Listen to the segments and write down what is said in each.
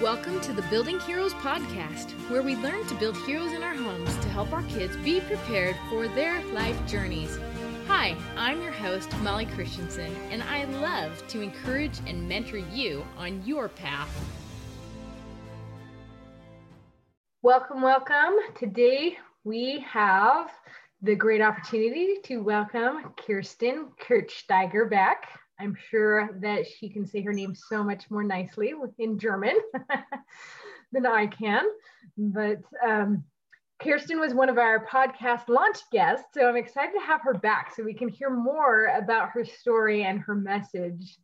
Welcome to the Building Heroes podcast, where we learn to build heroes in our homes to help our kids be prepared for their life journeys. Hi, I'm your host, Molly Christensen, and I love to encourage and mentor you on your path. Welcome, welcome. Today we have the great opportunity to welcome Kerstin Kirchsteiger back. I'm sure that she can say her name so much more nicely in German than I can. But um, Kerstin was one of our podcast launch guests, so I'm excited to have her back so we can hear more about her story and her message.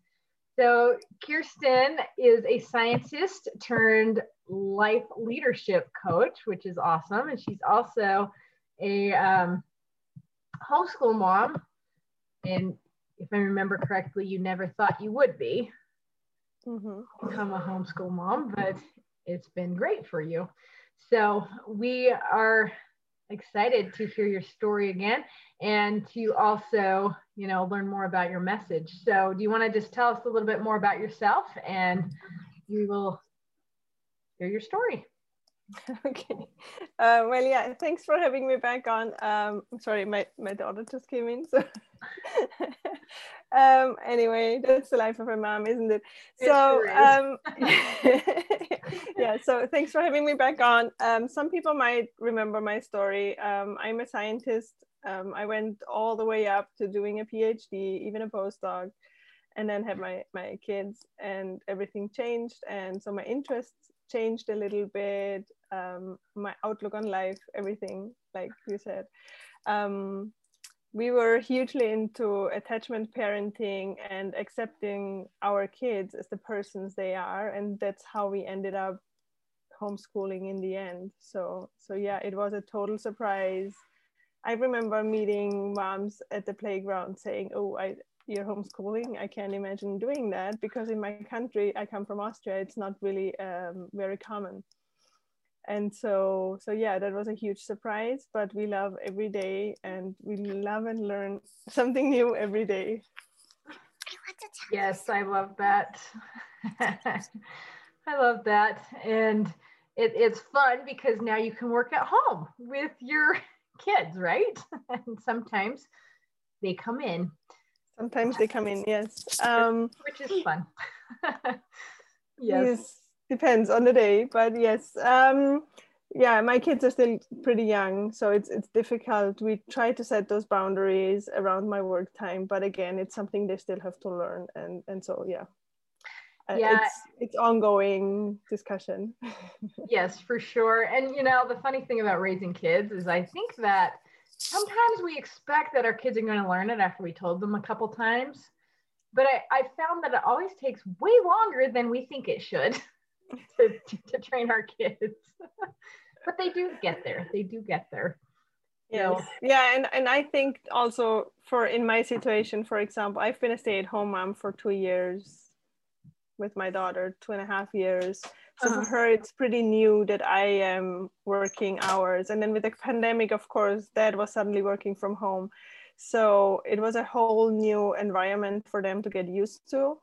So, Kerstin is a scientist turned life leadership coach, which is awesome. And she's also a um, homeschool mom. And if I remember correctly, you never thought you would be mm-hmm. become a homeschool mom, but it's been great for you. So we are excited to hear your story again and to also, you know, learn more about your message. So do you want to just tell us a little bit more about yourself and we will hear your story. okay. Uh, well, yeah, thanks for having me back on. Um, I'm sorry, my, my daughter just came in. So um, anyway, that's the life of a mom, isn't it? it so sure um, yeah, so thanks for having me back on. Um, some people might remember my story. Um, I'm a scientist. Um, I went all the way up to doing a PhD, even a postdoc, and then had my, my kids and everything changed. And so my interests changed a little bit um, my outlook on life everything like you said um, we were hugely into attachment parenting and accepting our kids as the persons they are and that's how we ended up homeschooling in the end. So so yeah it was a total surprise. I remember meeting moms at the playground saying oh i you're homeschooling? I can't imagine doing that because in my country i come from austria it's not really um, very common and so so yeah that was a huge surprise but we love every day and we love and learn something new every day. Yes i love that. I love that. And it, it's fun because now you can work at home with your kids right? And sometimes they come in. Sometimes they come in yes. Um, which is fun. Yes. yes depends on the day but yes um yeah my kids are still pretty young so it's it's difficult. We try to set those boundaries around my work time but again it's something they still have to learn and and so yeah. Uh, yeah. it's it's ongoing discussion. Yes for sure. And you know the funny thing about raising kids is i think that sometimes we expect that our kids are going to learn it after we told them a couple times but I, I found that it always takes way longer than we think it should to, to train our kids. but they do get there. They do get there. Yes. Yeah, and, and I think also for in my situation, for example, I've been a stay-at-home mom for two years with my daughter, two and a half years. So uh-huh. for her, it's pretty new that I am working hours. And then with the pandemic, of course, dad was suddenly working from home. So it was a whole new environment for them to get used to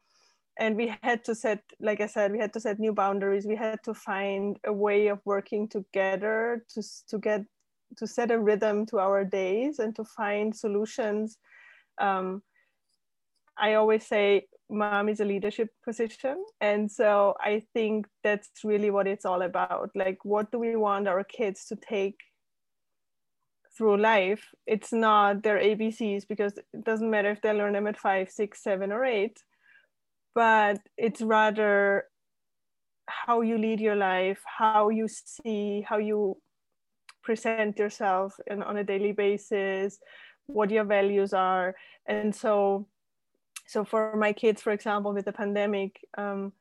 and we had to set like i said we had to set new boundaries. We had to find a way of working together to, to get to set a rhythm to our days and to find solutions. Um, i always say mom is a leadership position and so i think that's really what it's all about. Like what do we want our kids to take through life? It's not their abcs because it doesn't matter if they learn them at five six seven or eight but it's rather how you lead your life, how you see, how you present yourself in, on a daily basis, what your values are. And so, so for my kids, for example, with the pandemic, um,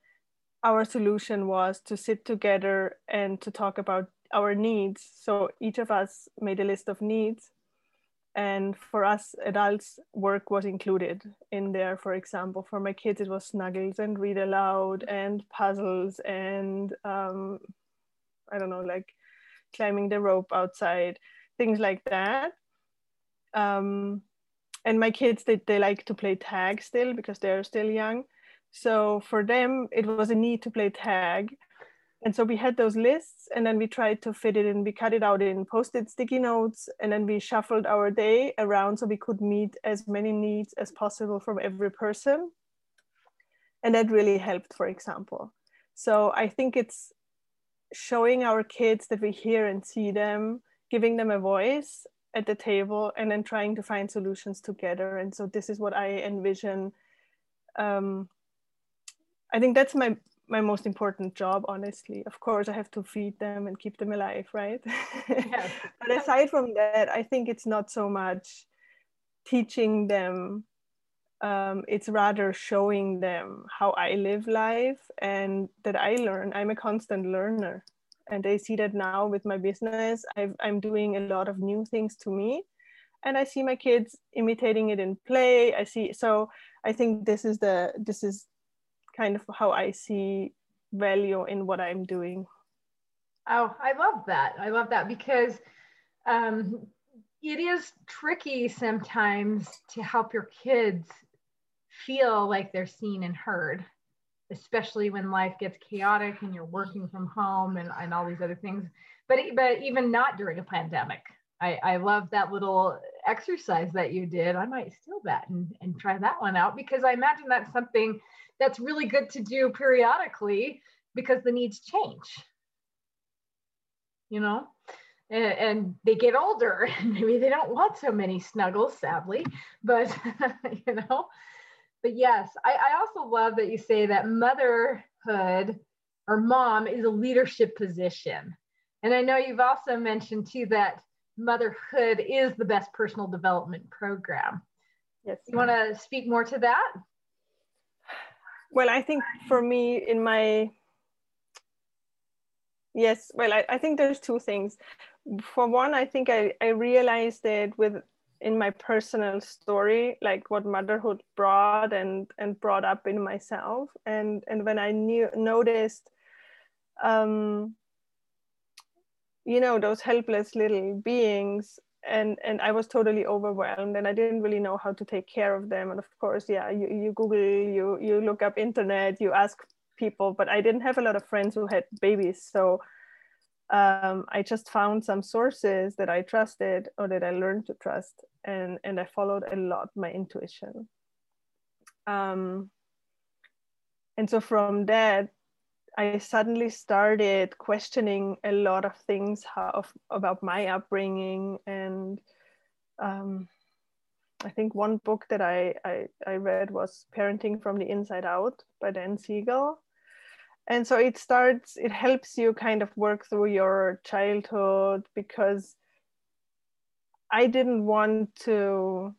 our solution was to sit together and to talk about our needs. So each of us made a list of needs and for us adults work was included in there. For example for my kids it was snuggles and read aloud and puzzles and um, i don't know like climbing the rope outside things like that. Um, and my kids they, they like to play tag still because they're still young. So for them it was a need to play tag and so we had those lists and then we tried to fit it in. We cut it out in post-it sticky notes and then we shuffled our day around so we could meet as many needs as possible from every person. And that really helped for example. So i think it's showing our kids that we hear and see them giving them a voice at the table and then trying to find solutions together. And so this is what i envision um, i think that's my my most important job honestly. Of course i have to feed them and keep them alive right? Yes. but aside from that i think it's not so much teaching them um, it's rather showing them how i live life and that i learn. I'm a constant learner. And they see that now with my business. I i'm doing a lot of new things to me. And i see my kids imitating it in play. I see so i think this is the this is kind of how I see value in what I'm doing. Oh, I love that. I love that because um, it is tricky sometimes to help your kids feel like they're seen and heard, especially when life gets chaotic and you're working from home and, and all these other things. But, but even not during a pandemic. I, I love that little exercise that you did. I might steal that and, and try that one out because I imagine that's something that's really good to do periodically because the needs change. You know? And, and they get older and maybe they don't want so many snuggles sadly but you know? But yes I, I also love that you say that motherhood or mom is a leadership position. And i know you've also mentioned too that motherhood is the best personal development program. Yes you want to speak more to that well i think for me in my yes well I, I think there's two things. For one i think i, I realized it with in my personal story like what motherhood brought and and brought up in myself. And and when i knew noticed um you know those helpless little beings and and i was totally overwhelmed and i didn't really know how to take care of them. And of course yeah you, you google you you look up internet you ask people but i didn't have a lot of friends who had babies. So um, i just found some sources that i trusted or that i learned to trust and and i followed a lot my intuition. Um, and so from that I suddenly started questioning a lot of things how, about my upbringing. And um, I think one book that I, I, I, read was Parenting from the Inside Out by Dan Siegel. And so it starts, it helps you kind of work through your childhood because I didn't want to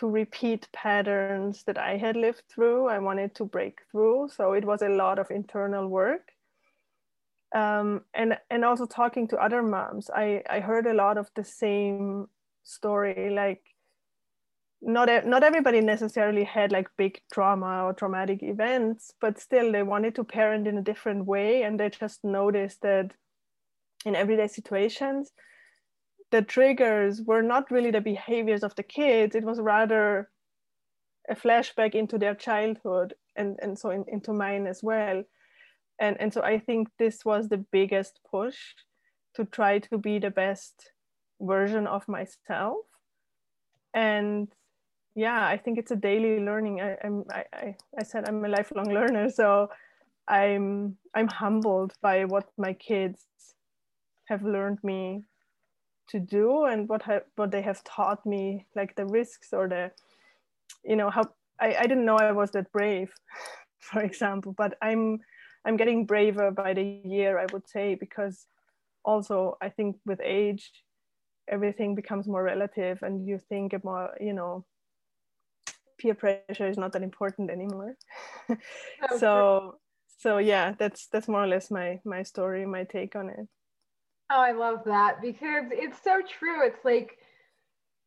to repeat patterns that I had lived through. I wanted to break through. So it was a lot of internal work. Um, and and also talking to other moms, I, I heard a lot of the same story. Like not not everybody necessarily had like big trauma or traumatic events, but still they wanted to parent in a different way, and they just noticed that in everyday situations the triggers were not really the behaviors of the kids. It was rather a flashback into their childhood and, and so in, into mine as well. And, and so i think this was the biggest push to try to be the best version of myself. And yeah i think it's a daily learning. I, I'm, I, I, said i'm a lifelong learner so i'm i'm humbled by what my kids have learned me to do and what have what they have taught me like the risks or the you know how I, I didn't know I was that brave for example but I'm I'm getting braver by the year I would say because also I think with age everything becomes more relative and you think more you know peer pressure is not that important anymore. Oh, so so yeah that's that's more or less my my story my take on it Oh, I love that because it's so true. It's like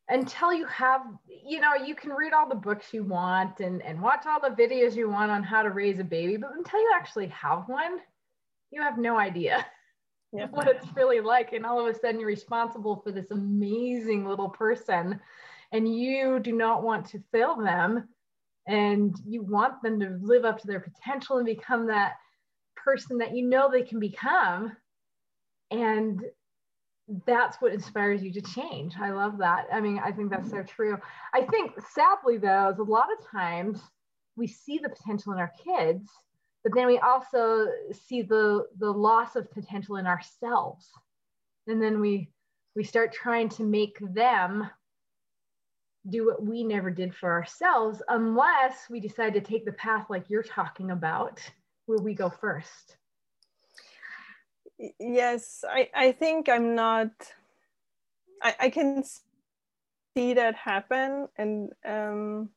until you have, you know, you can read all the books you want and, and watch all the videos you want on how to raise a baby, but until you actually have one, you have no idea what it's really like. And all of a sudden, you're responsible for this amazing little person, and you do not want to fail them. And you want them to live up to their potential and become that person that you know they can become and that's what inspires you to change. I love that. I mean i think that's so true. I think sadly though is a lot of times we see the potential in our kids but then we also see the the loss of potential in ourselves. And then we we start trying to make them do what we never did for ourselves unless we decide to take the path like you're talking about where we go first yes i i think i'm not i i can see that happen and um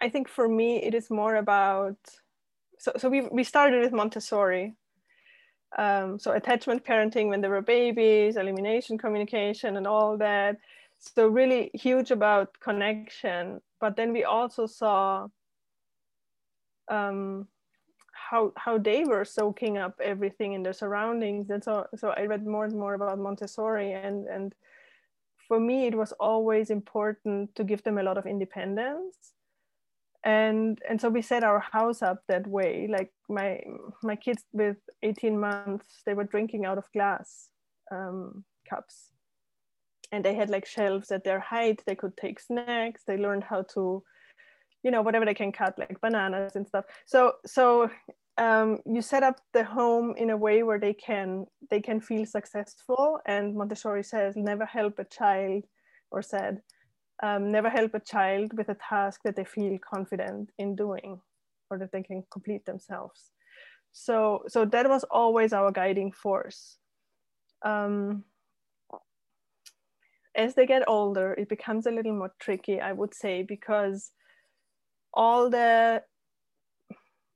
i think for me it is more about so so we we started with montessori um, so attachment parenting when they were babies elimination communication and all that. So really huge about connection but then we also saw um, how how they were soaking up everything in their surroundings. And so so i read more and more about montessori and and for me it was always important to give them a lot of independence. And and so we set our house up that way. Like my my kids with 18 months they were drinking out of glass um, cups. And they had like shelves at their height. They could take snacks. They learned how to you know whatever they can cut like bananas and stuff. So so um, you set up the home in a way where they can they can feel successful. And montessori says never help a child or said um, never help a child with a task that they feel confident in doing or that they can complete themselves. So so that was always our guiding force. Um, as they get older, it becomes a little more tricky, I would say, because all the,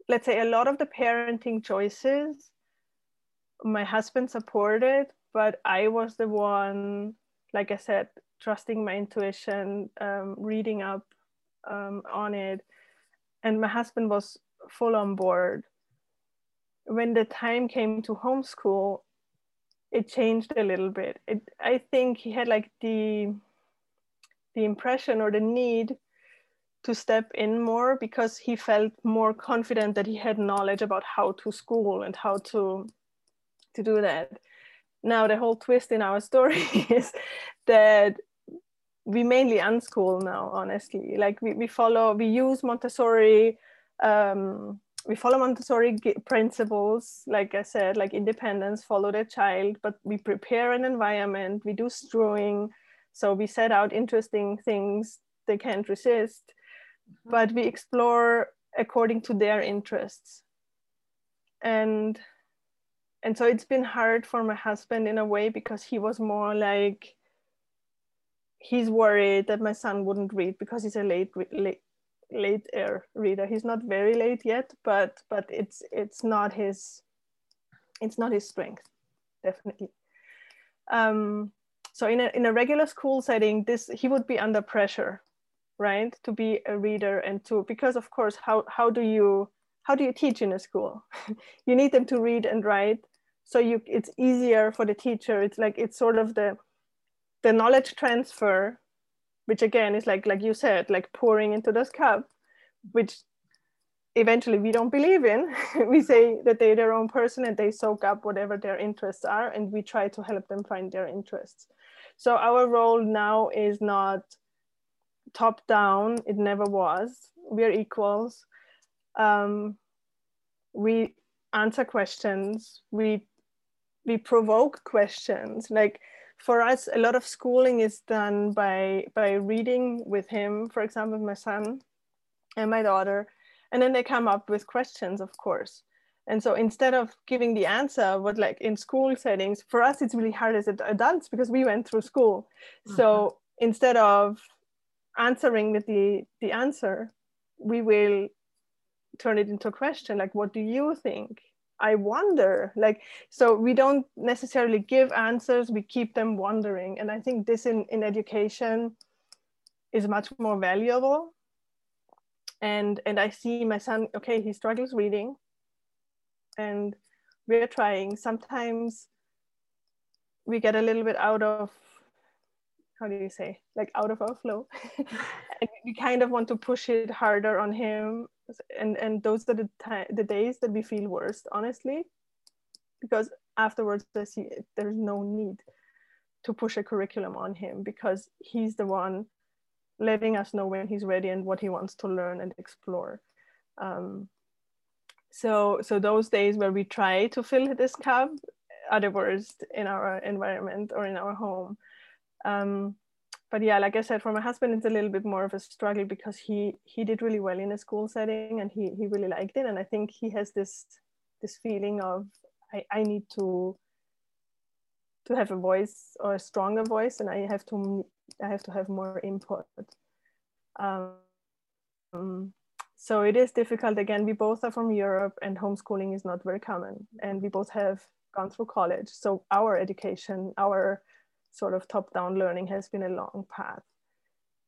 let's say, a lot of the parenting choices, my husband supported, but I was the one, like I said, trusting my intuition, um, reading up um, on it. And my husband was full on board. When the time came to homeschool, it changed a little bit. It, I think he had like the the impression or the need to step in more because he felt more confident that he had knowledge about how to school and how to to do that. Now the whole twist in our story is that we mainly unschool now, honestly. Like we, we follow, we use Montessori um, we follow Montessori principles, like I said, like independence, follow the child, but we prepare an environment, we do strewing. So we set out interesting things they can't resist, but we explore according to their interests. And and so it's been hard for my husband in a way because he was more like he's worried that my son wouldn't read because he's a late late late air reader. He's not very late yet, but but it's it's not his it's not his strength, definitely. Um, so in a in a regular school setting, this he would be under pressure, right, to be a reader and to because of course how how do you how do you teach in a school? you need them to read and write, so you it's easier for the teacher. It's like it's sort of the the knowledge transfer which again is like like you said like pouring into this cup which eventually we don't believe in we say that they're their own person and they soak up whatever their interests are and we try to help them find their interests so our role now is not top down it never was we're equals um, we answer questions we we provoke questions like for us, a lot of schooling is done by by reading with him, for example, my son and my daughter, and then they come up with questions, of course. And so instead of giving the answer, what like in school settings, for us it's really hard as adults because we went through school. Mm-hmm. So instead of answering with the the answer, we will turn it into a question like, what do you think? I wonder. Like, so we don't necessarily give answers, we keep them wondering. And I think this in, in education is much more valuable. And and I see my son, okay, he struggles reading. And we're trying. Sometimes we get a little bit out of how do you say like out of our flow. And we kind of want to push it harder on him. And and those are the time the days that we feel worst honestly. Because afterwards I see there's no need to push a curriculum on him because he's the one letting us know when he's ready and what he wants to learn and explore. Um, so so those days where we try to fill this cup are the worst in our environment or in our home um, but yeah like i said for my husband it's a little bit more of a struggle because he he did really well in a school setting and he he really liked it. And i think he has this this feeling of i i need to to have a voice or a stronger voice and i have to i have to have more input. Um, so it is difficult. Again we both are from europe and homeschooling is not very common. And we both have gone through college. So our education our sort of top down learning has been a long path.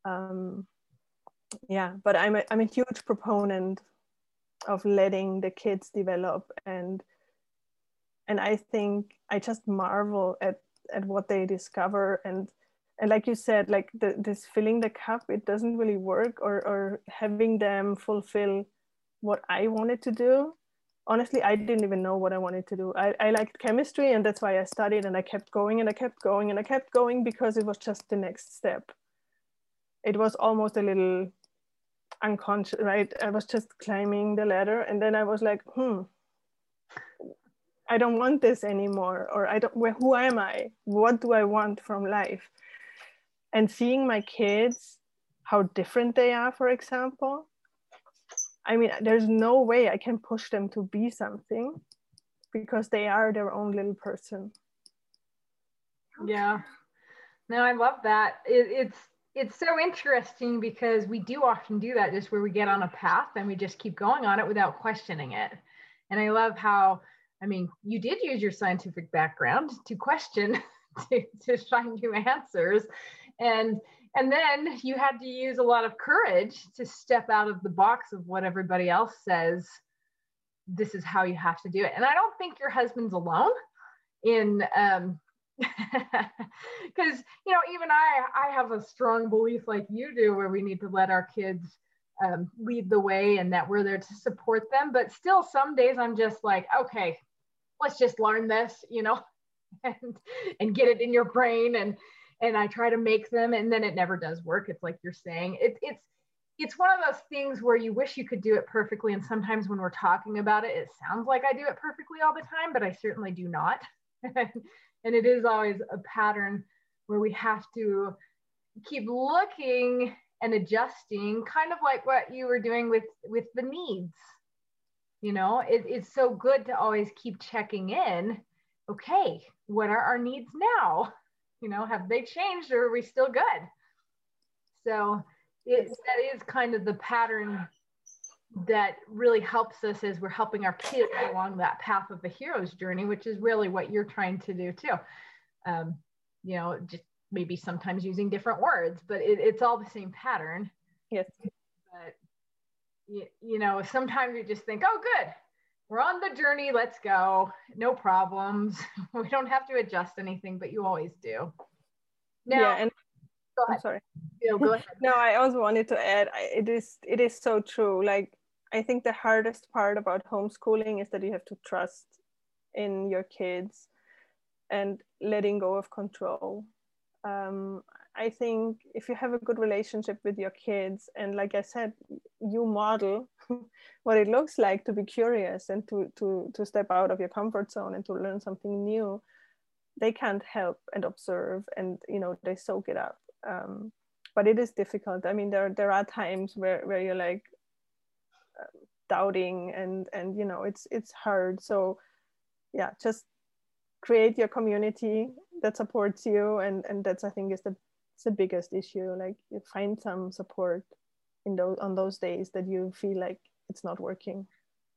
Um, yeah but I'm a, I'm a huge proponent of letting the kids develop and and i think i just marvel at at what they discover and and like you said like the, this filling the cup it doesn't really work or or having them fulfill what i wanted to do honestly i didn't even know what i wanted to do. I, I liked chemistry and that's why i studied and i kept going and i kept going and i kept going because it was just the next step. It was almost a little unconscious right? I was just climbing the ladder and then i was like hmm i don't want this anymore or i don't who am i? What do i want from life? And seeing my kids how different they are for example i mean there's no way i can push them to be something because they are their own little person. Yeah. No i love that. It, it's it's so interesting because we do often do that just where we get on a path and we just keep going on it without questioning it. And i love how i mean you did use your scientific background to question to, to find new answers. And and then you had to use a lot of courage to step out of the box of what everybody else says this is how you have to do it. And i don't think your husband's alone in um because you know even i i have a strong belief like you do where we need to let our kids um, lead the way and that we're there to support them. But still some days i'm just like okay let's just learn this you know and and get it in your brain and and I try to make them and then it never does work. It's like you're saying. It, it's it's one of those things where you wish you could do it perfectly. And sometimes when we're talking about it, it sounds like I do it perfectly all the time, but I certainly do not. and it is always a pattern where we have to keep looking and adjusting, kind of like what you were doing with with the needs. You know, it, it's so good to always keep checking in. Okay, what are our needs now? You know have they changed or are we still good? So it's that is kind of the pattern that really helps us as we're helping our kids along that path of the hero's journey which is really what you're trying to do too. Um, you know just maybe sometimes using different words but it, it's all the same pattern. Yes. But you, you know sometimes you just think oh good we're on the journey. Let's go. No problems. we don't have to adjust anything, but you always do. Now, yeah, and go ahead. I'm sorry. No, go ahead. no, I also wanted to add. It is it is so true. Like I think the hardest part about homeschooling is that you have to trust in your kids and letting go of control. Um, I think if you have a good relationship with your kids, and like I said, you model what it looks like to be curious and to, to, to step out of your comfort zone and to learn something new, they can't help and observe and, you know, they soak it up. Um, but it is difficult. I mean, there, there are times where, where you're like uh, doubting and, and, you know, it's, it's hard. So yeah, just create your community that supports you. And, and that's, I think is the it's the biggest issue like you find some support in those on those days that you feel like it's not working.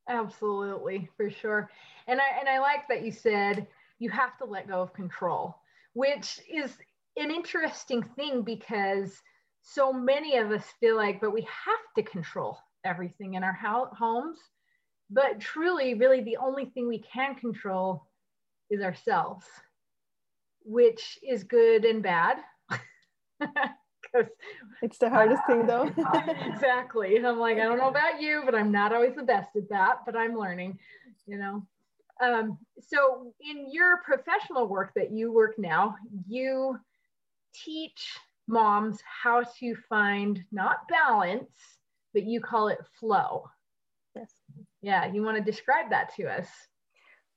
Absolutely for sure. And i and i like that you said you have to let go of control which is an interesting thing because so many of us feel like but we have to control everything in our homes. But truly really the only thing we can control is ourselves which is good and bad it's the hardest thing though. exactly. I'm like, I don't know about you, but I'm not always the best at that, but I'm learning, you know. Um, so in your professional work that you work now, you teach moms how to find not balance, but you call it flow. Yes. Yeah, you want to describe that to us?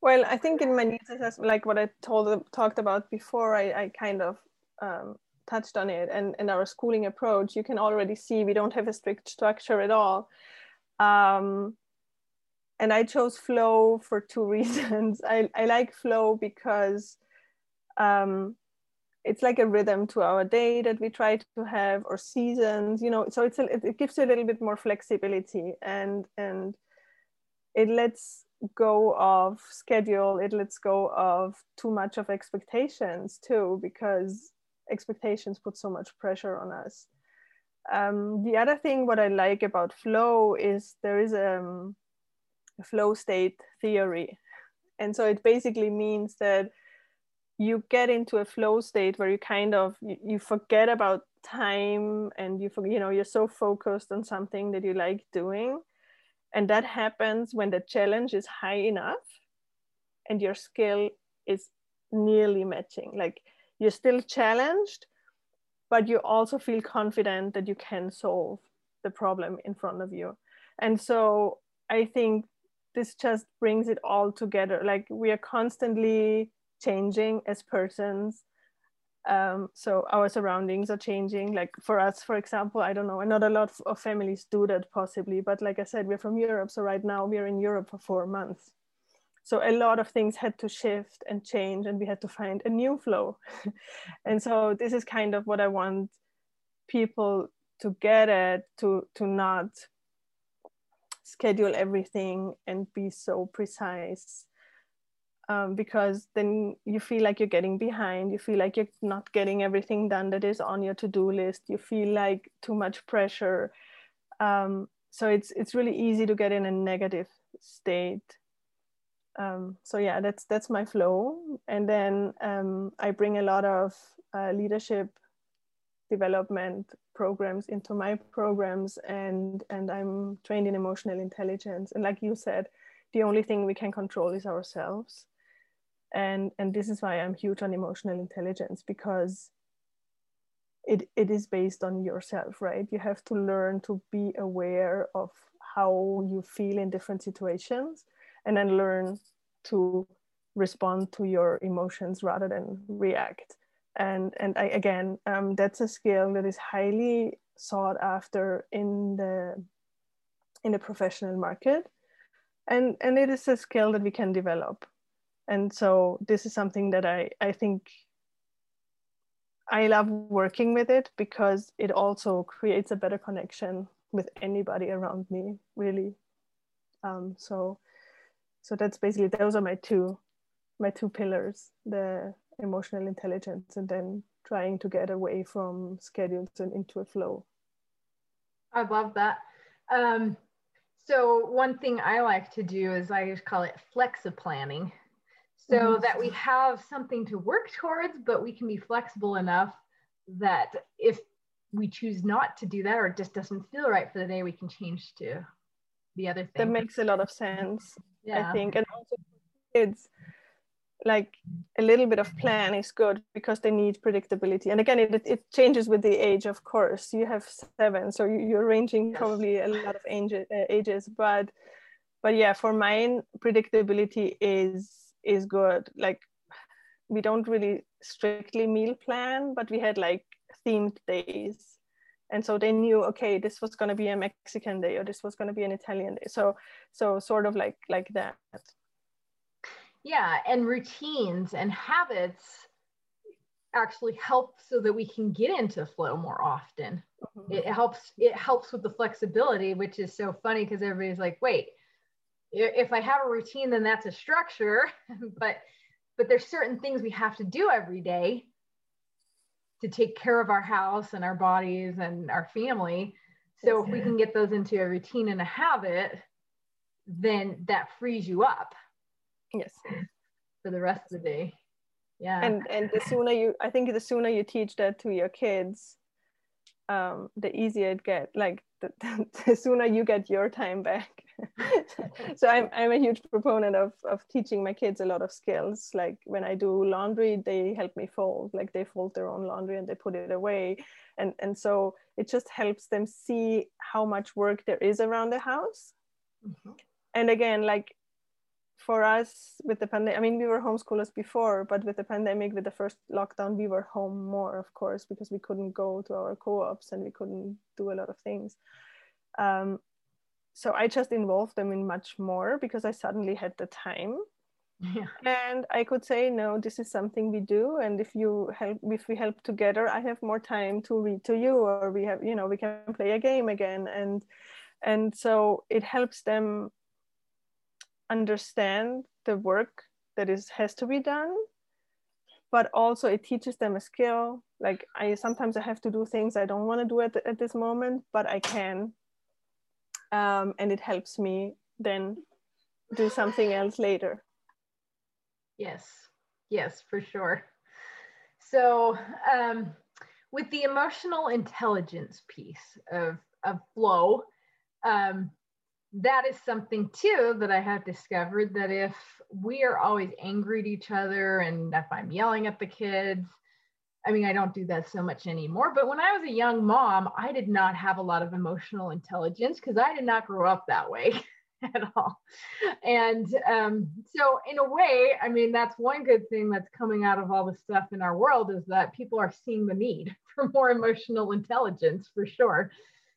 Well, I think in my needs assessment, like what I told talked about before, I, I kind of um, touched on it. And in our schooling approach, you can already see we don't have a strict structure at all. Um, and I chose flow for two reasons. I, I like flow because um, it's like a rhythm to our day that we try to have or seasons, you know, so it's a, it gives you a little bit more flexibility and, and it lets go of schedule, it lets go of too much of expectations too, because expectations put so much pressure on us. Um, the other thing, what I like about flow is there is um, a flow state theory. And so it basically means that you get into a flow state where you kind of you, you forget about time and you you know you're so focused on something that you like doing and that happens when the challenge is high enough and your skill is nearly matching like you're still challenged but you also feel confident that you can solve the problem in front of you. And so i think this just brings it all together. Like we are constantly changing as persons. Um, so our surroundings are changing. Like for us for example i don't know not a lot of families do that possibly but like i said we're from europe. So right now we're in europe for four months so a lot of things had to shift and change and we had to find a new flow. And so this is kind of what i want people to get at to to not schedule everything and be so precise um, because then you feel like you're getting behind. You feel like you're not getting everything done that is on your to-do list. You feel like too much pressure. Um, so it's it's really easy to get in a negative state um, so yeah that's that's my flow. And then um, i bring a lot of uh, leadership development programs into my programs and and i'm trained in emotional intelligence. And like you said the only thing we can control is ourselves. And and this is why i'm huge on emotional intelligence because it, it is based on yourself right? You have to learn to be aware of how you feel in different situations and then learn to respond to your emotions rather than react. And and I, again um, that's a skill that is highly sought after in the in the professional market. And and it is a skill that we can develop. And so this is something that i i think i love working with it because it also creates a better connection with anybody around me really. Um, so so that's basically those are my two my two pillars the emotional intelligence and then trying to get away from schedules and into a flow. I love that. Um, so one thing i like to do is i just call it flexi planning so mm-hmm. that we have something to work towards but we can be flexible enough that if we choose not to do that or it just doesn't feel right for the day we can change to the other thing that makes a lot of sense yeah. I think. And also kids, like a little bit of plan is good because they need predictability. And again, it, it changes with the age, of course. You have seven, so you're ranging probably a lot of age, uh, ages. But but yeah, for mine, predictability is is good. Like we don't really strictly meal plan, but we had like themed days and so they knew okay this was going to be a mexican day or this was going to be an italian day. So so sort of like like that. Yeah and routines and habits actually help so that we can get into flow more often. Mm-hmm. it helps it helps with the flexibility which is so funny because everybody's like wait if i have a routine then that's a structure. But but there's certain things we have to do every day to take care of our house and our bodies and our family. So if we can get those into a routine and a habit, then that frees you up. Yes. For the rest of the day. Yeah. And and the sooner you I think the sooner you teach that to your kids, um, the easier it gets. Like the, the, sooner you get your time back. So I'm, I'm a huge proponent of, of teaching my kids a lot of skills. Like when I do laundry, they help me fold, like they fold their own laundry and they put it away. And, and so it just helps them see how much work there is around the house. Mm-hmm. And again, like for us with the pandemic, I mean, we were homeschoolers before, but with the pandemic, with the first lockdown, we were home more, of course, because we couldn't go to our co-ops and we couldn't do a lot of things. Um, so I just involved them in much more because I suddenly had the time. Yeah. And I could say, no, this is something we do. And if you help, if we help together, I have more time to read to you, or we have, you know, we can play a game again. And and so it helps them understand the work that is has to be done but also it teaches them a skill like i sometimes i have to do things i don't want to do at, at this moment but i can um, and it helps me then do something else later. Yes yes for sure. So um, with the emotional intelligence piece of, of flow um, that is something too that I have discovered that if we are always angry at each other and if I'm yelling at the kids, I mean, I don't do that so much anymore. But when I was a young mom, I did not have a lot of emotional intelligence because I did not grow up that way at all. And um, so, in a way, I mean, that's one good thing that's coming out of all the stuff in our world is that people are seeing the need for more emotional intelligence for sure,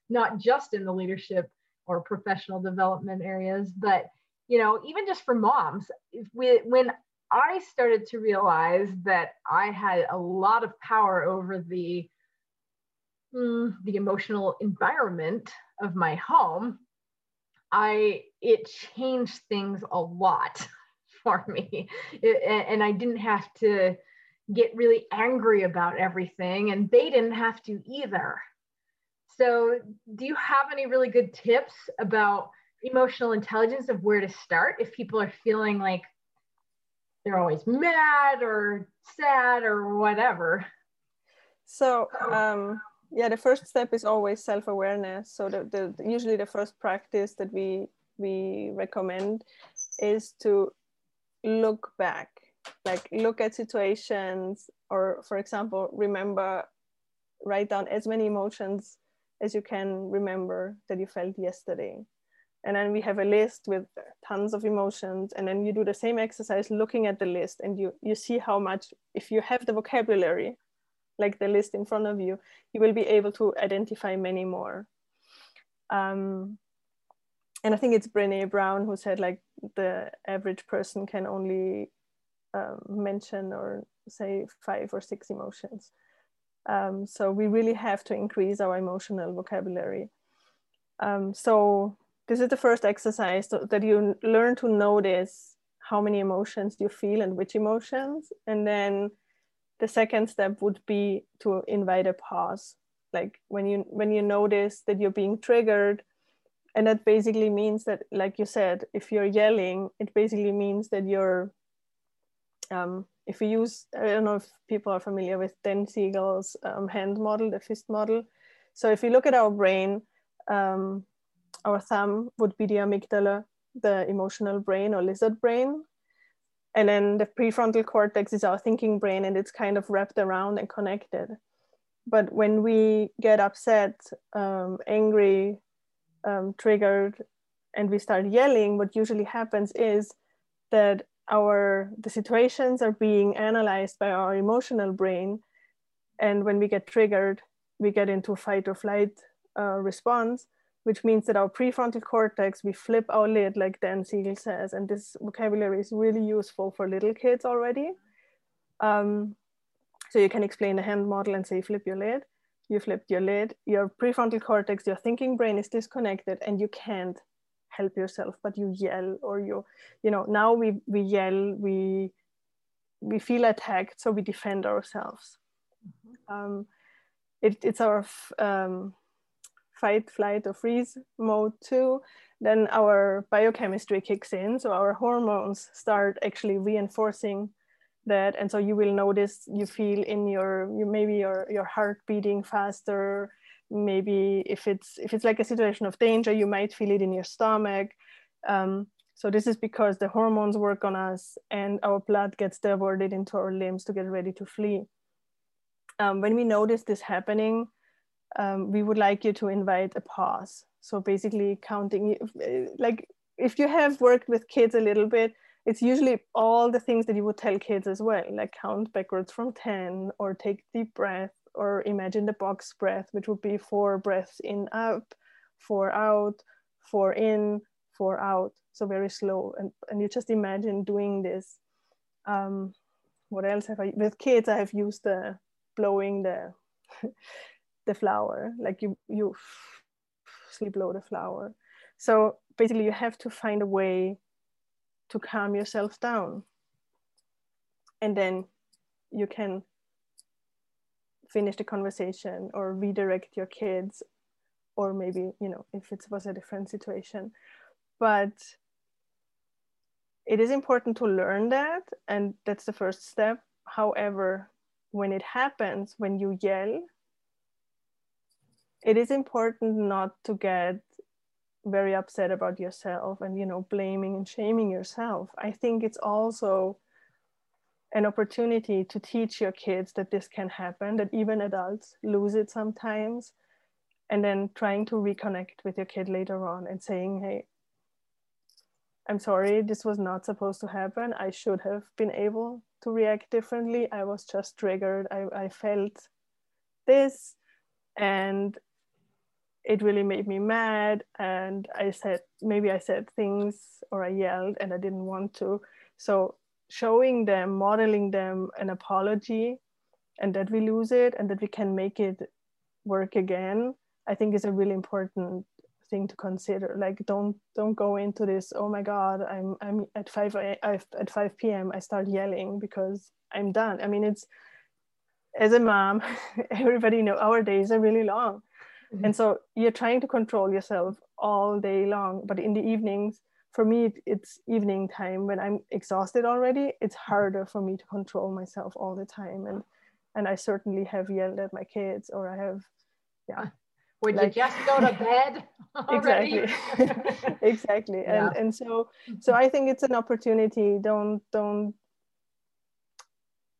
not just in the leadership or professional development areas but you know even just for moms we, when i started to realize that i had a lot of power over the mm, the emotional environment of my home. I it changed things a lot for me. It, and i didn't have to get really angry about everything and they didn't have to either. So, do you have any really good tips about emotional intelligence of where to start if people are feeling like they're always mad or sad or whatever? So, um, yeah, the first step is always self-awareness. So, the, the usually the first practice that we we recommend is to look back, like look at situations, or for example, remember, write down as many emotions as you can remember that you felt yesterday. And then we have a list with tons of emotions. And then you do the same exercise looking at the list and you, you see how much, if you have the vocabulary, like the list in front of you, you will be able to identify many more. Um, and I think it's Brene Brown who said like the average person can only um, mention or say five or six emotions. Um, so we really have to increase our emotional vocabulary. Um, so this is the first exercise that you learn to notice how many emotions you feel and which emotions. And then the second step would be to invite a pause. Like when you when you notice that you're being triggered, and that basically means that, like you said, if you're yelling, it basically means that you're um, if we use, I don't know if people are familiar with Dan Siegel's um, hand model, the fist model. So if we look at our brain, um, our thumb would be the amygdala, the emotional brain or lizard brain. And then the prefrontal cortex is our thinking brain and it's kind of wrapped around and connected. But when we get upset, um, angry, um, triggered, and we start yelling, what usually happens is that our the situations are being analyzed by our emotional brain and when we get triggered we get into fight or flight uh, response which means that our prefrontal cortex we flip our lid like dan siegel says and this vocabulary is really useful for little kids already. Um, so you can explain the hand model and say flip your lid you flipped your lid. Your prefrontal cortex your thinking brain is disconnected and you can't help yourself but you yell or you you know now we we yell we we feel attacked so we defend ourselves. Mm-hmm. um, it, it's our um, fight flight or freeze mode too then our biochemistry kicks in. So our hormones start actually reinforcing that. And so you will notice you feel in your you maybe your your heart beating faster. Maybe if it's if it's like a situation of danger you might feel it in your stomach. Um, so this is because the hormones work on us and our blood gets diverted into our limbs to get ready to flee. Um, when we notice this happening um, we would like you to invite a pause. So basically counting like if you have worked with kids a little bit it's usually all the things that you would tell kids as well like count backwards from 10 or take deep breath or imagine the box breath which would be four breaths in up four out four in four out. So very slow. And, and you just imagine doing this. Um, what else have i with kids i have used the blowing the the flower like you you sleep blow the flower so basically you have to find a way to calm yourself down. And then you can finish the conversation or redirect your kids or maybe you know if it was a different situation. But it is important to learn that and that's the first step. However when it happens when you yell it is important not to get very upset about yourself and you know blaming and shaming yourself. I think it's also an opportunity to teach your kids that this can happen that even adults lose it sometimes and then trying to reconnect with your kid later on and saying hey i'm sorry this was not supposed to happen. I should have been able to react differently. I was just triggered. I, I felt this and it really made me mad and i said maybe i said things or i yelled and i didn't want to. So showing them modeling them an apology and that we lose it and that we can make it work again i think is a really important thing to consider. Like don't don't go into this oh my god i'm i'm at 5 at 5 p.m i start yelling because i'm done. I mean it's as a mom everybody know our days are really long Mm-hmm. And so you're trying to control yourself all day long. But in the evenings, for me, it's evening time when I'm exhausted already. It's harder for me to control myself all the time. And and I certainly have yelled at my kids or I have, yeah. Would like, you just go to bed? exactly, exactly. Yeah. And and so so I think it's an opportunity. Don't don't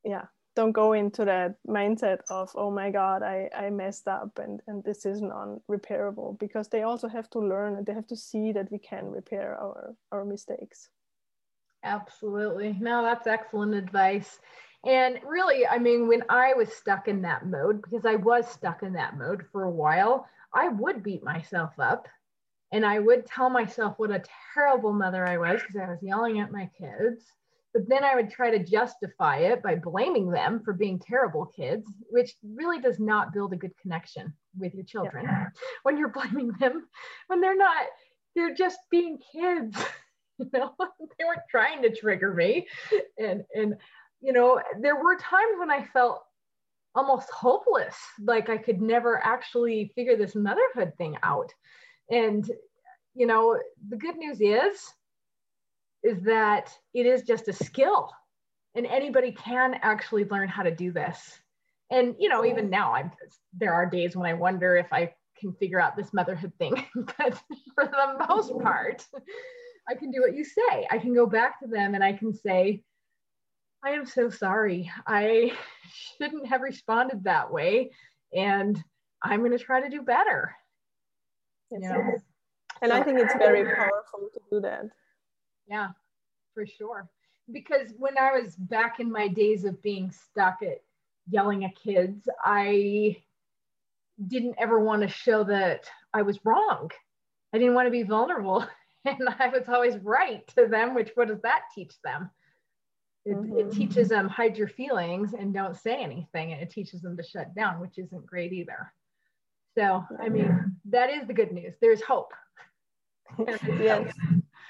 yeah don't go into that mindset of oh my god i i messed up and and this is non-repairable because they also have to learn and they have to see that we can repair our our mistakes. Absolutely. No that's excellent advice. And really i mean when i was stuck in that mode because i was stuck in that mode for a while i would beat myself up and i would tell myself what a terrible mother i was because i was yelling at my kids but then I would try to justify it by blaming them for being terrible kids, which really does not build a good connection with your children yeah. when you're blaming them when they're not, they're just being kids. you know, they weren't trying to trigger me. And and you know, there were times when I felt almost hopeless, like I could never actually figure this motherhood thing out. And you know, the good news is is that it is just a skill and anybody can actually learn how to do this. And you know even now i'm there are days when i wonder if i can figure out this motherhood thing but for the most part i can do what you say. I can go back to them and i can say i am so sorry. I shouldn't have responded that way and i'm going to try to do better. You know? and so, i think it's very powerful to do that yeah, for sure. Because when I was back in my days of being stuck at yelling at kids, I didn't ever want to show that I was wrong. I didn't want to be vulnerable. And I was always right to them, which what does that teach them? It, mm-hmm. it, teaches them hide your feelings and don't say anything. And it teaches them to shut down, which isn't great either. So, I mean, that is the good news. There's hope. yes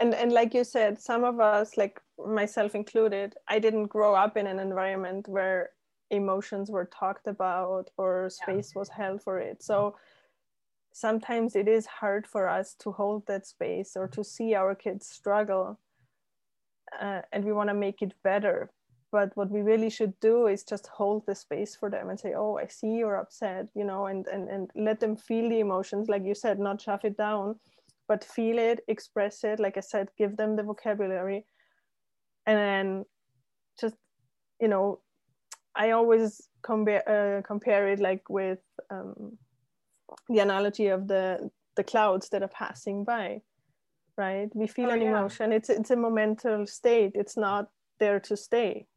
and and like you said some of us like myself included i didn't grow up in an environment where emotions were talked about or space yeah. was held for it. So sometimes it is hard for us to hold that space or to see our kids struggle uh, and we want to make it better. But what we really should do is just hold the space for them and say oh i see you're upset you know and and, and let them feel the emotions like you said not shove it down but feel it express it like i said give them the vocabulary. And then just you know i always compare uh, compare it like with um, the analogy of the the clouds that are passing by right? We feel oh, an yeah. emotion. It's it's a momental state. It's not there to stay.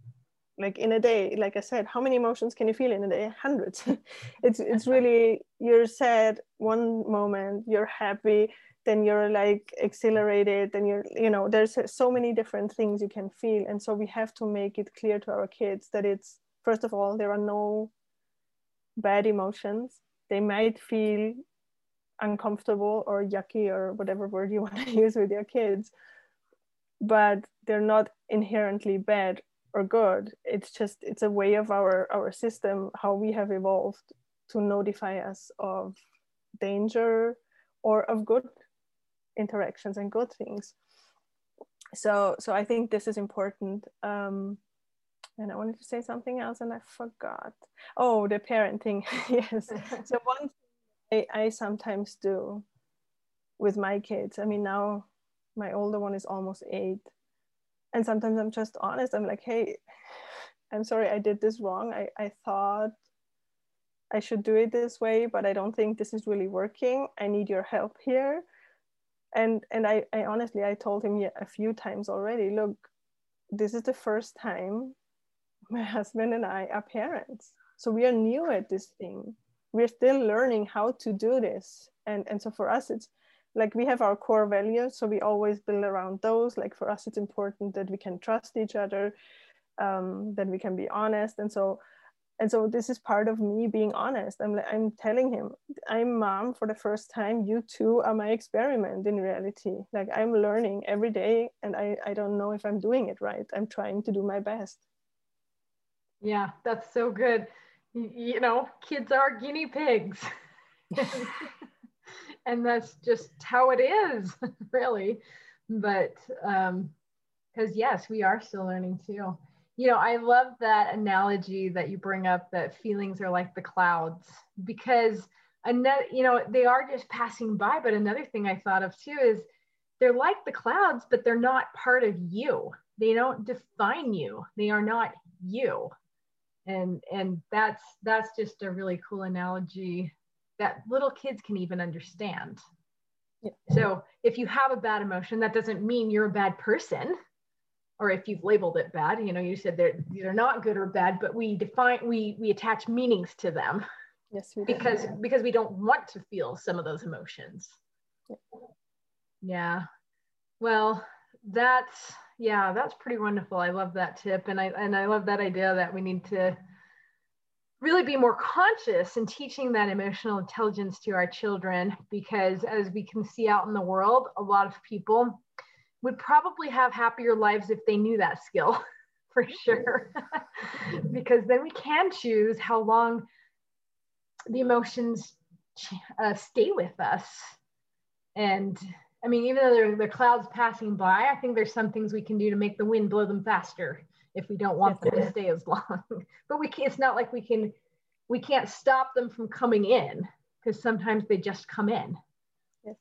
Like in a day like i said how many emotions can you feel in a day? Hundreds. It's it's really you're sad one moment you're happy then you're like accelerated and you're you know there's so many different things you can feel. And so we have to make it clear to our kids that it's first of all there are no bad emotions. They might feel uncomfortable or yucky or whatever word you want to use with your kids but they're not inherently bad or good. It's just it's a way of our our system how we have evolved to notify us of danger or of good interactions and good things. So so i think this is important um and i wanted to say something else and i forgot. Oh the parenting yes. So one thing I, I sometimes do with my kids i mean now my older one is almost eight and sometimes i'm just honest i'm like hey i'm sorry i did this wrong. I, I thought i should do it this way but i don't think this is really working. I need your help here and and i, I honestly i told him a few times already look this is the first time my husband and i are parents. So we are new at this thing. We're still learning how to do this. And and so for us it's like we have our core values so we always build around those. Like for us it's important that we can trust each other um, that we can be honest. And so and so this is part of me being honest. I'm like i'm telling him i'm mom for the first time. You two are my experiment in reality. Like i'm learning every day and i i don't know if i'm doing it right. I'm trying to do my best. Yeah that's so good. You know kids are guinea pigs. And that's just how it is really. But um because yes we are still learning too you know i love that analogy that you bring up that feelings are like the clouds because another you know they are just passing by but another thing i thought of too is they're like the clouds but they're not part of you they don't define you they are not you and and that's that's just a really cool analogy that little kids can even understand. Yeah. So if you have a bad emotion, that doesn't mean you're a bad person. Or if you've labeled it bad, you know, you said they're these are not good or bad, but we define we we attach meanings to them. Yes, we because do. because we don't want to feel some of those emotions. Yeah. yeah. Well, that's yeah, that's pretty wonderful. I love that tip, and I and I love that idea that we need to really be more conscious in teaching that emotional intelligence to our children because as we can see out in the world a lot of people would probably have happier lives if they knew that skill for sure because then we can choose how long the emotions uh, stay with us and i mean even though there, are clouds passing by i think there's some things we can do to make the wind blow them faster if we don't want them to stay as long. but we can, it's not like we can we can't stop them from coming in because sometimes they just come in. Yes.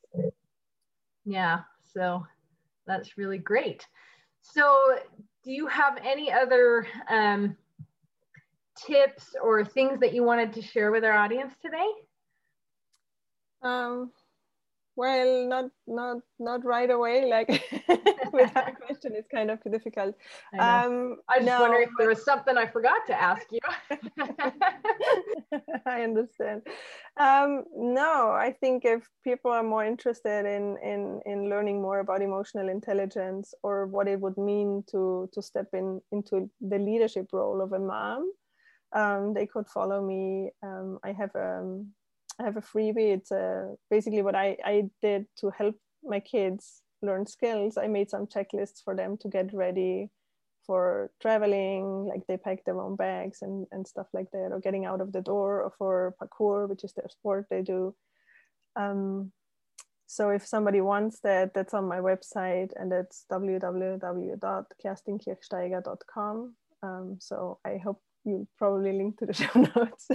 Yeah, so that's really great. So do you have any other um, tips or things that you wanted to share with our audience today? Um, well, not not not right away. Like question, it's kind of difficult. I, um, I just no, wonder if there was something I forgot to ask you. I understand. Um, no, I think if people are more interested in in in learning more about emotional intelligence or what it would mean to to step in into the leadership role of a mom, um, they could follow me. Um, I have a um, have a freebie. It's uh, basically what I, I did to help my kids learn skills. I made some checklists for them to get ready for traveling, like they pack their own bags and, and stuff like that, or getting out of the door, or for parkour, which is their sport they do. Um, so if somebody wants that, that's on my website, and that's www.kerstinkirchsteiger.com. Um, so I hope you probably link to the show notes.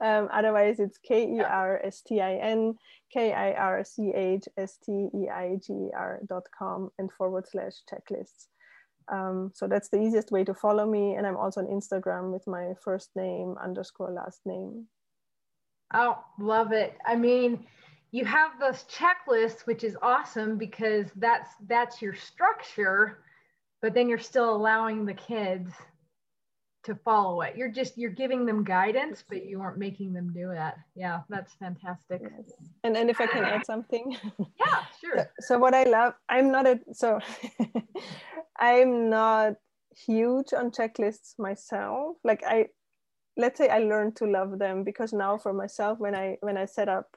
um, otherwise, it's K E R S T I N K I R C H S T E I G R dot com and forward slash checklists. Um, so that's the easiest way to follow me. And I'm also on Instagram with my first name underscore last name. Oh, love it. I mean, you have those checklists, which is awesome because that's that's your structure, but then you're still allowing the kids to follow it. You're just you're giving them guidance, but you aren't making them do it. Yeah, that's fantastic. Yes. And and if I can add something. Yeah, sure. So, so what I love, I'm not a so I'm not huge on checklists myself. Like I let's say I learned to love them because now for myself when I when I set up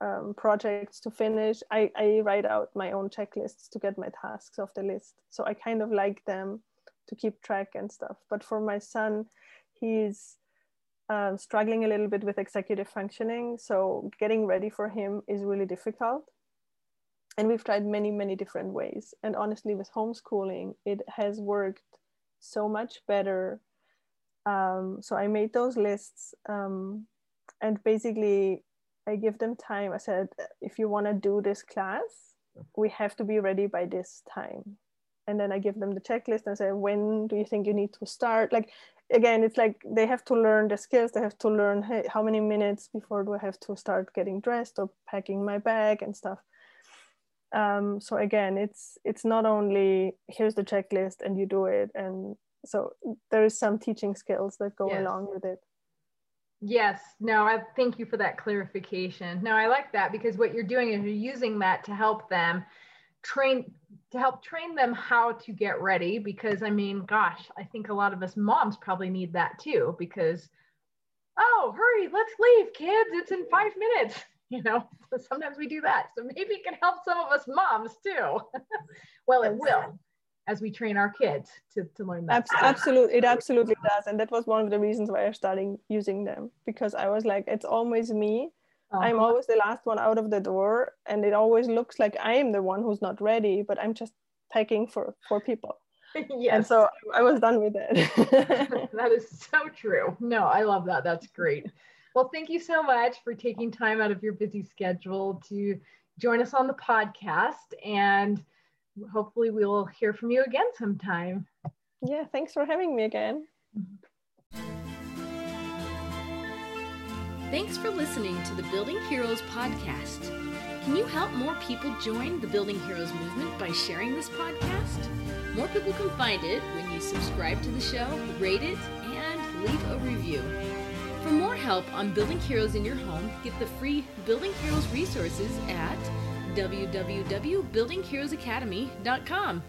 um, projects to finish, I, I write out my own checklists to get my tasks off the list. So I kind of like them to keep track and stuff. But for my son, he's um, struggling a little bit with executive functioning. So getting ready for him is really difficult. And we've tried many, many different ways. And honestly, with homeschooling, it has worked so much better. Um, so I made those lists. Um, and basically, I give them time. I said, if you want to do this class, we have to be ready by this time and then I give them the checklist and say, when do you think you need to start? Like, again, it's like they have to learn the skills. They have to learn hey, how many minutes before do I have to start getting dressed or packing my bag and stuff. Um, so again, it's it's not only here's the checklist and you do it, and so there is some teaching skills that go yes. along with it. Yes, no, I thank you for that clarification. No, I like that because what you're doing is you're using that to help them train to help train them how to get ready because i mean gosh i think a lot of us moms probably need that too because oh hurry let's leave kids it's in five minutes you know so sometimes we do that. So maybe it can help some of us moms too. Well it will as we train our kids to, to learn that absolutely it absolutely does and that was one of the reasons why i started using them because i was like it's always me uh-huh. I'm always the last one out of the door, and it always looks like I am the one who's not ready, but I'm just packing for for people. yes. And so I was done with it. that is so true. No, I love that. That's great. Well, thank you so much for taking time out of your busy schedule to join us on the podcast. And hopefully, we'll hear from you again sometime. Yeah, thanks for having me again. Thanks for listening to the Building Heroes podcast. Can you help more people join the Building Heroes movement by sharing this podcast? More people can find it when you subscribe to the show, rate it, and leave a review. For more help on building heroes in your home, get the free Building Heroes resources at www.buildingheroesacademy.com.